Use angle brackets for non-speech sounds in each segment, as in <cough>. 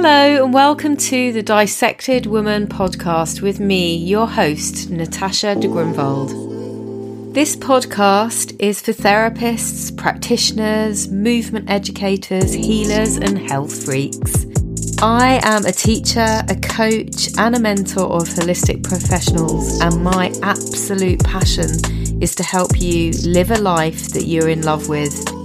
Hello, and welcome to the Dissected Woman podcast with me, your host, Natasha de Grunwald. This podcast is for therapists, practitioners, movement educators, healers, and health freaks. I am a teacher, a coach, and a mentor of holistic professionals, and my absolute passion is to help you live a life that you're in love with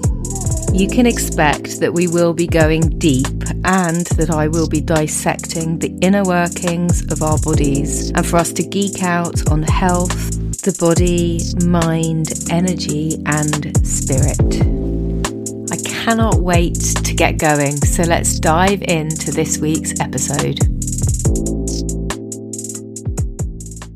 you can expect that we will be going deep and that I will be dissecting the inner workings of our bodies and for us to geek out on health, the body, mind, energy, and spirit. I cannot wait to get going, so let's dive into this week's episode.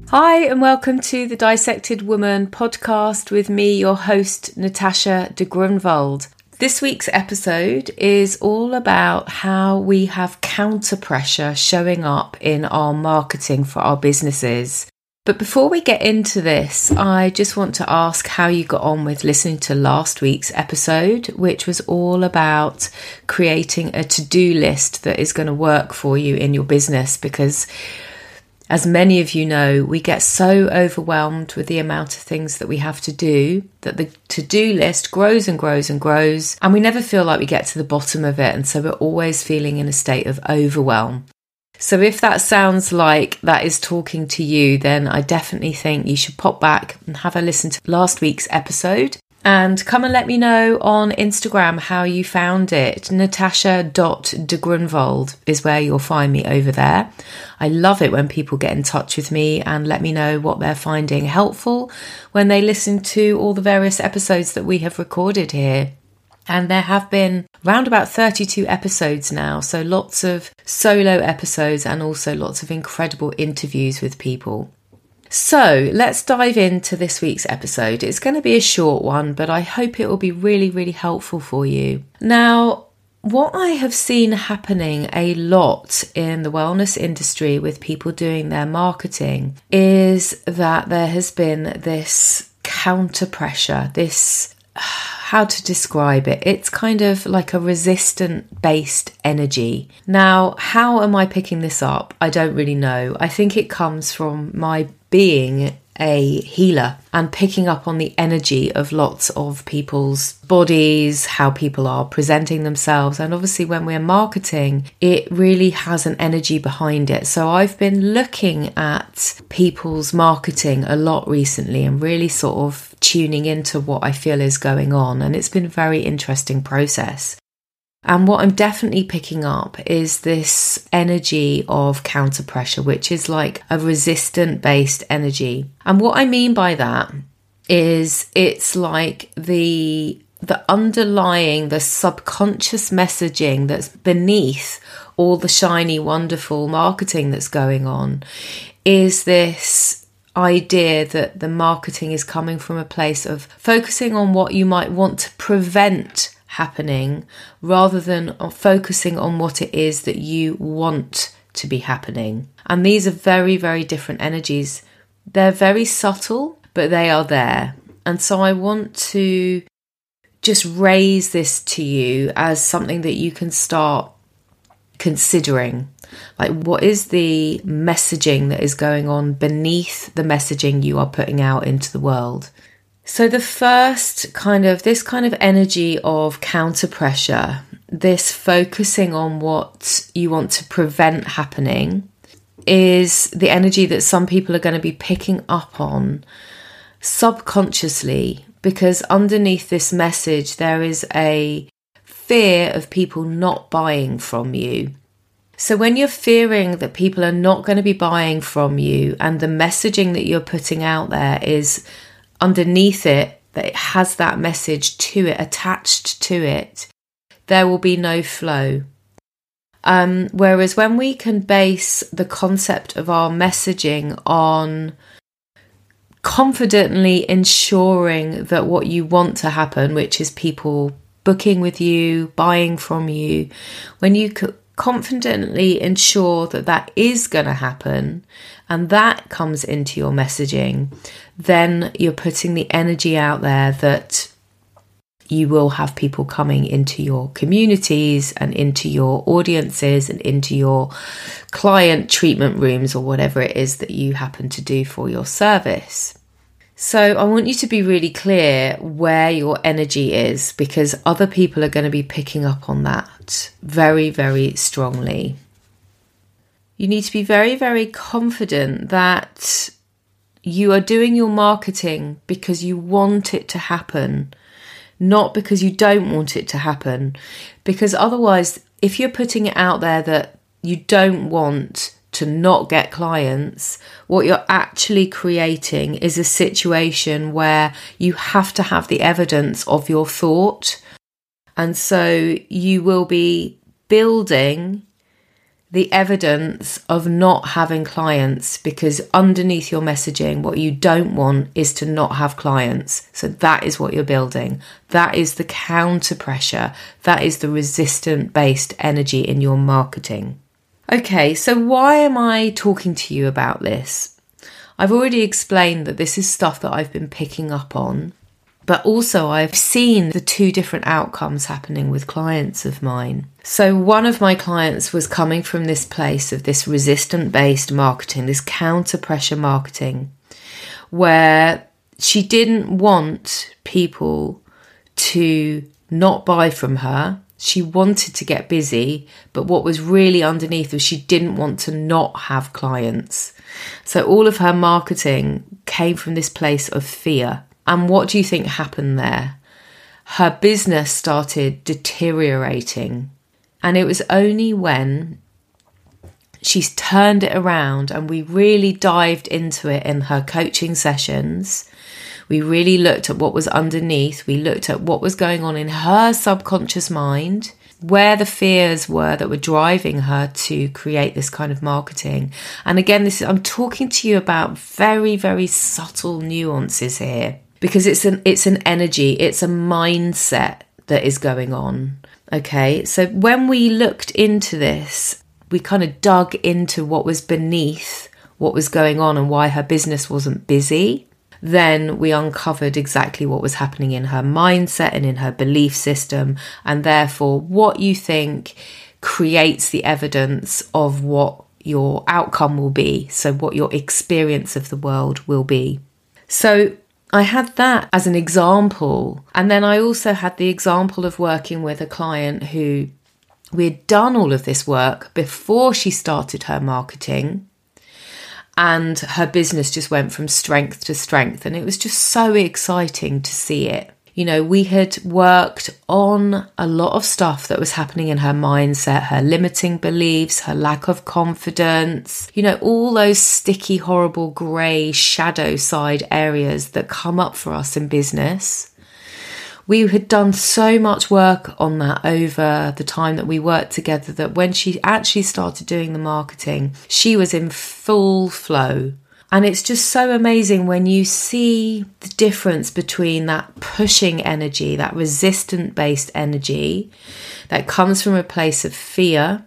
Hi, and welcome to the Dissected Woman podcast with me, your host, Natasha de Grunwald. This week's episode is all about how we have counter pressure showing up in our marketing for our businesses. But before we get into this, I just want to ask how you got on with listening to last week's episode, which was all about creating a to do list that is going to work for you in your business because as many of you know, we get so overwhelmed with the amount of things that we have to do that the to do list grows and grows and grows, and we never feel like we get to the bottom of it. And so we're always feeling in a state of overwhelm. So, if that sounds like that is talking to you, then I definitely think you should pop back and have a listen to last week's episode and come and let me know on Instagram how you found it. Natasha.degrunwald is where you'll find me over there. I love it when people get in touch with me and let me know what they're finding helpful when they listen to all the various episodes that we have recorded here. And there have been around about 32 episodes now, so lots of solo episodes and also lots of incredible interviews with people. So let's dive into this week's episode. It's going to be a short one, but I hope it will be really, really helpful for you. Now, what I have seen happening a lot in the wellness industry with people doing their marketing is that there has been this counter pressure, this <sighs> how to describe it. It's kind of like a resistant based energy. Now, how am I picking this up? I don't really know. I think it comes from my being a healer and picking up on the energy of lots of people's bodies, how people are presenting themselves. And obviously, when we're marketing, it really has an energy behind it. So, I've been looking at people's marketing a lot recently and really sort of tuning into what I feel is going on. And it's been a very interesting process. And what I'm definitely picking up is this energy of counter pressure, which is like a resistant based energy. And what I mean by that is it's like the the underlying the subconscious messaging that's beneath all the shiny wonderful marketing that's going on is this idea that the marketing is coming from a place of focusing on what you might want to prevent happening rather than focusing on what it is that you want to be happening. And these are very, very different energies. They're very subtle, but they are there. And so I want to just raise this to you as something that you can start considering. Like, what is the messaging that is going on beneath the messaging you are putting out into the world? So, the first kind of this kind of energy of counter pressure, this focusing on what you want to prevent happening, is the energy that some people are going to be picking up on subconsciously because underneath this message, there is a fear of people not buying from you. So, when you're fearing that people are not going to be buying from you, and the messaging that you're putting out there is underneath it that it has that message to it, attached to it, there will be no flow. Um, whereas when we can base the concept of our messaging on confidently ensuring that what you want to happen, which is people booking with you, buying from you, when you confidently ensure that that is going to happen and that comes into your messaging, then you're putting the energy out there that you will have people coming into your communities and into your audiences and into your client treatment rooms or whatever it is that you happen to do for your service. So, I want you to be really clear where your energy is because other people are going to be picking up on that very, very strongly. You need to be very, very confident that you are doing your marketing because you want it to happen, not because you don't want it to happen. Because otherwise, if you're putting it out there that you don't want to not get clients, what you're actually creating is a situation where you have to have the evidence of your thought. And so you will be building the evidence of not having clients because underneath your messaging, what you don't want is to not have clients. So that is what you're building. That is the counter pressure. That is the resistant based energy in your marketing. Okay, so why am I talking to you about this? I've already explained that this is stuff that I've been picking up on, but also I've seen the two different outcomes happening with clients of mine. So, one of my clients was coming from this place of this resistant based marketing, this counter pressure marketing, where she didn't want people to not buy from her she wanted to get busy, but what was really underneath was she didn't want to not have clients. So all of her marketing came from this place of fear. And what do you think happened there? Her business started deteriorating. And it was only when she's turned it around and we really dived into it in her coaching sessions we really looked at what was underneath. We looked at what was going on in her subconscious mind, where the fears were that were driving her to create this kind of marketing. And again, this I'm talking to you about very, very subtle nuances here because it's an it's an energy, it's a mindset that is going on. Okay, so when we looked into this, we kind of dug into what was beneath what was going on and why her business wasn't busy then we uncovered exactly what was happening in her mindset and in her belief system, and therefore what you think creates the evidence of what your outcome will be. So, what your experience of the world will be. So, I had that as an example. And then I also had the example of working with a client who we had done all of this work before she started her marketing and her business just went from strength to strength. And it was just so exciting to see it. You know, we had worked on a lot of stuff that was happening in her mindset, her limiting beliefs, her lack of confidence, you know, all those sticky, horrible, grey shadow side areas that come up for us in business we had done so much work on that over the time that we worked together that when she actually started doing the marketing, she was in full flow. And it's just so amazing when you see the difference between that pushing energy, that resistant based energy that comes from a place of fear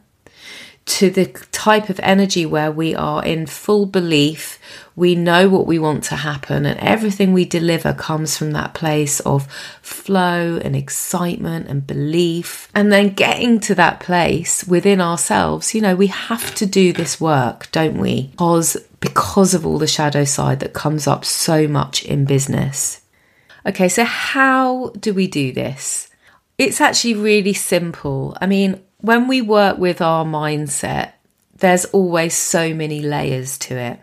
to the type of energy where we are in full belief, we know what we want to happen, and everything we deliver comes from that place of flow and excitement and belief. And then getting to that place within ourselves, you know, we have to do this work, don't we? Because because of all the shadow side that comes up so much in business. Okay, so how do we do this? It's actually really simple. I mean, when we work with our mindset, there's always so many layers to it.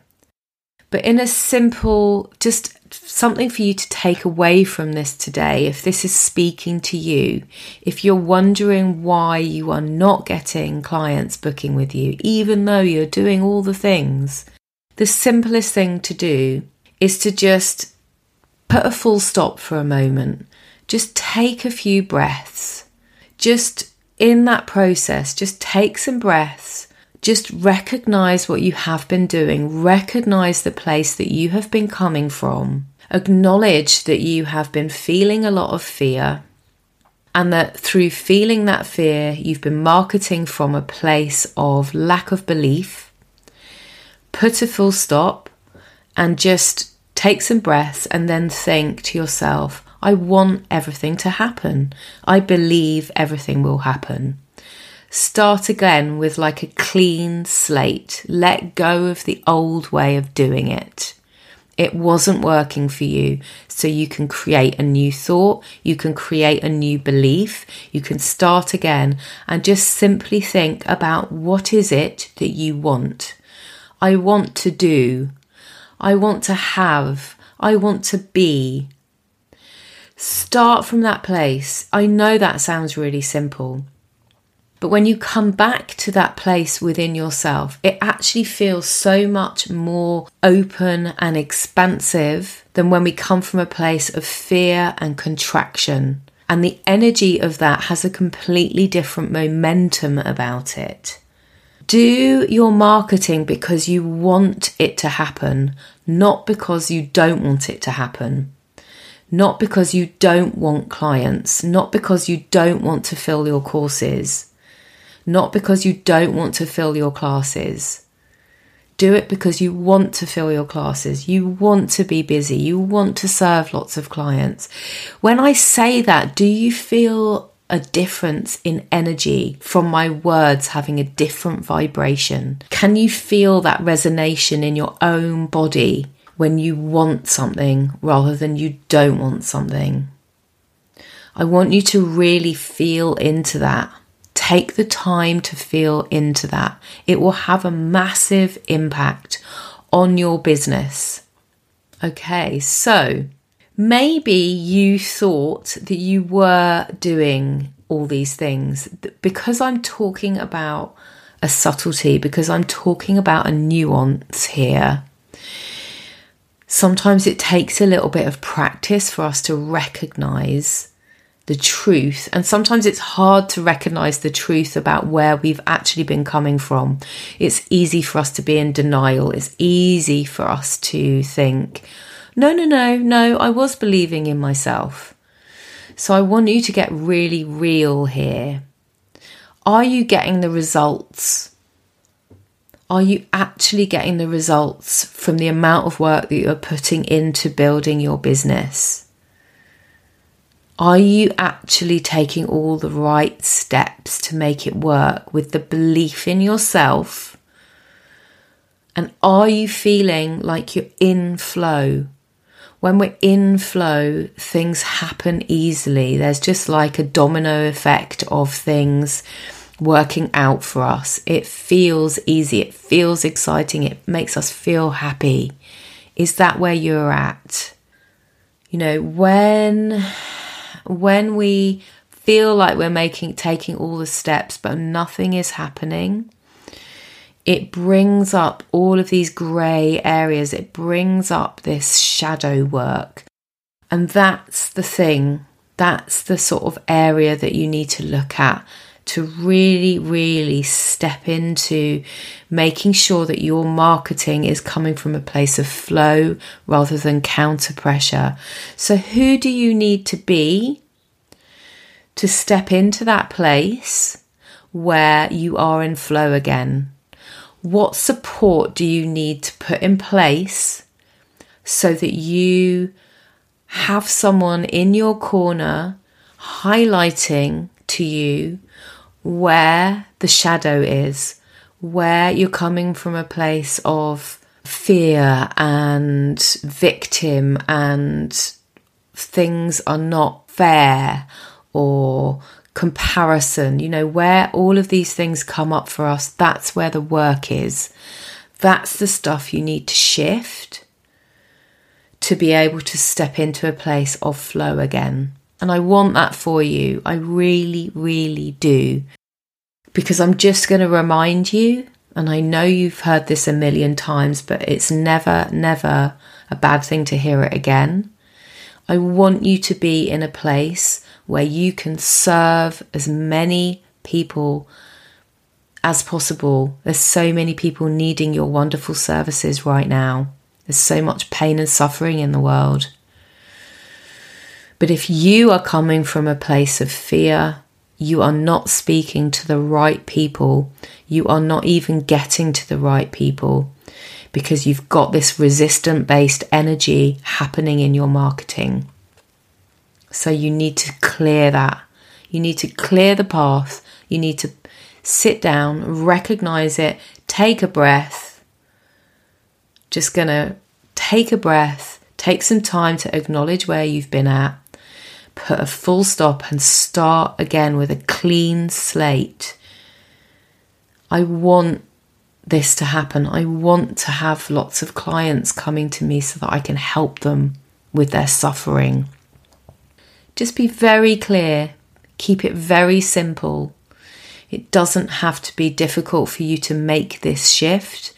But in a simple, just something for you to take away from this today, if this is speaking to you, if you're wondering why you are not getting clients booking with you, even though you're doing all the things, the simplest thing to do is to just put a full stop for a moment. Just take a few breaths. Just in that process, just take some breaths. Just recognize what you have been doing. Recognize the place that you have been coming from. Acknowledge that you have been feeling a lot of fear and that through feeling that fear, you've been marketing from a place of lack of belief. Put a full stop and just take some breaths and then think to yourself, I want everything to happen. I believe everything will happen. Start again with like a clean slate. Let go of the old way of doing it. It wasn't working for you. So you can create a new thought. You can create a new belief. You can start again and just simply think about what is it that you want. I want to do. I want to have. I want to be. Start from that place. I know that sounds really simple. But when you come back to that place within yourself, it actually feels so much more open and expansive than when we come from a place of fear and contraction. And the energy of that has a completely different momentum about it. Do your marketing because you want it to happen, not because you don't want it to happen. Not because you don't want clients, not because you don't want to fill your courses, not because you don't want to fill your classes. Do it because you want to fill your classes. You want to be busy. You want to serve lots of clients. When I say that, do you feel a difference in energy from my words having a different vibration? Can you feel that resonation in your own body when you want something rather than you don't want something? I want you to really feel into that. Take the time to feel into that. It will have a massive impact on your business. Okay, so maybe you thought that you were doing all these things because I'm talking about a subtlety, because I'm talking about a nuance here. Sometimes it takes a little bit of practice for us to recognize the truth. And sometimes it's hard to recognize the truth about where we've actually been coming from. It's easy for us to be in denial. It's easy for us to think, no, no, no, no, I was believing in myself. So I want you to get really real here. Are you getting the results? Are you actually getting the results from the amount of work that you're putting into building your business? Are you actually taking all the right steps to make it work with the belief in yourself? And are you feeling like you're in flow? When we're in flow, things happen easily. There's just like a domino effect of things working out for us. It feels easy, it feels exciting, it makes us feel happy. Is that where you're at? You know, when when we feel like we're making taking all the steps but nothing is happening it brings up all of these grey areas it brings up this shadow work and that's the thing that's the sort of area that you need to look at to really, really step into making sure that your marketing is coming from a place of flow rather than counter pressure. So, who do you need to be to step into that place where you are in flow again? What support do you need to put in place so that you have someone in your corner highlighting to you where the shadow is, where you're coming from a place of fear and victim and things are not fair or comparison, you know, where all of these things come up for us, that's where the work is. That's the stuff you need to shift to be able to step into a place of flow again. And I want that for you. I really, really do because I'm just going to remind you, and I know you've heard this a million times, but it's never, never a bad thing to hear it again. I want you to be in a place where you can serve as many people as possible. There's so many people needing your wonderful services right now. There's so much pain and suffering in the world. But if you are coming from a place of fear, you are not speaking to the right people. You are not even getting to the right people because you've got this resistant based energy happening in your marketing. So you need to clear that. You need to clear the path. You need to sit down, recognize it, take a breath. Just to take a breath, take some time to acknowledge where you've been at, put a full stop, and start again with a clean slate. I want this to happen. I want to have lots of clients coming to me so that I can help them with their suffering. Just be very clear, keep it very simple. It doesn't have to be difficult for you to make this shift.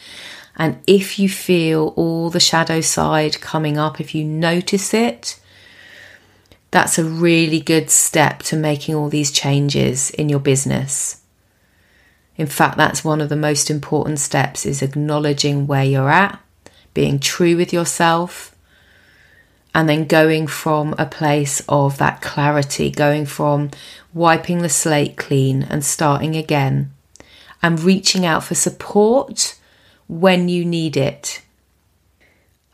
And if you feel all the shadow side coming up, if you notice it, that's a really good step to making all these changes in your business. In fact, that's one of the most important steps is acknowledging where you're at, being true with yourself, and then going from a place of that clarity, going from wiping the slate clean and starting again, and reaching out for support when you need it.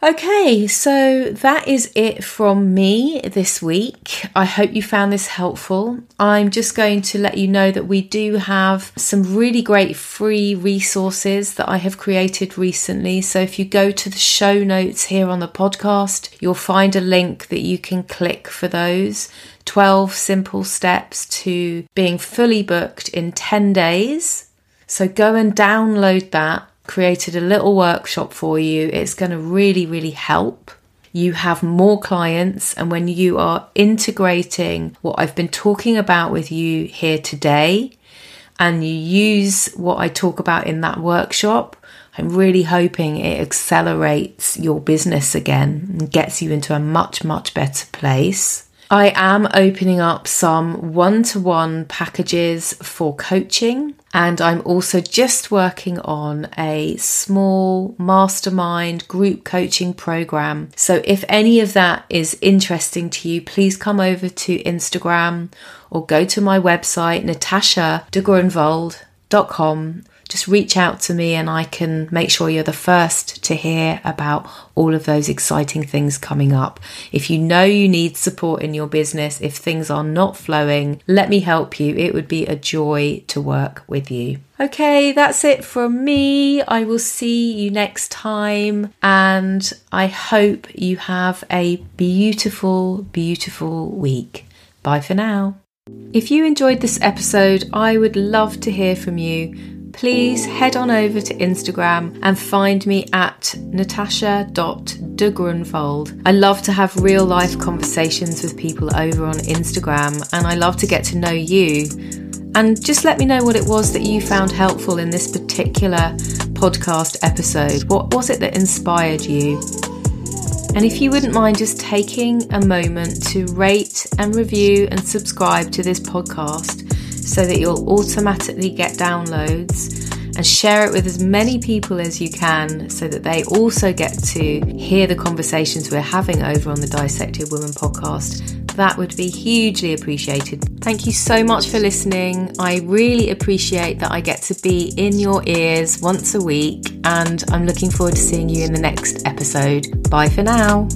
Okay, so that is it from me this week. I hope you found this helpful. I'm just going to let you know that we do have some really great free resources that I have created recently. So if you go to the show notes here on the podcast, you'll find a link that you can click for those 12 simple steps to being fully booked in 10 days. So go and download that created a little workshop for you. It's going to really, really help. You have more clients, and when you are integrating what I've been talking about with you here today, and you use what I talk about in that workshop, I'm really hoping it accelerates your business again and gets you into a much, much better place. I am opening up some one to one packages for coaching, and I'm also just working on a small mastermind group coaching program. So, if any of that is interesting to you, please come over to Instagram or go to my website, natashadegrunwald.com just reach out to me and I can make sure you're the first to hear about all of those exciting things coming up. If you know you need support in your business, if things are not flowing, let me help you. It would be a joy to work with you. Okay, that's it from me. I will see you next time and I hope you have a beautiful, beautiful week. Bye for now. If you enjoyed this episode, I would love to hear from you please head on over to Instagram and find me at natasha.degrunwald. I love to have real life conversations with people over on Instagram and I love to get to know you. And just let me know what it was that you found helpful in this particular podcast episode. What was it that inspired you? And if you wouldn't mind just taking a moment to rate and review and subscribe to this podcast so that you'll automatically get downloads and share it with as many people as you can so that they also get to hear the conversations we're having over on the Dissected Woman podcast. That would be hugely appreciated. Thank you so much for listening. I really appreciate that I get to be in your ears once a week, and I'm looking forward to seeing you in the next episode. Bye for now.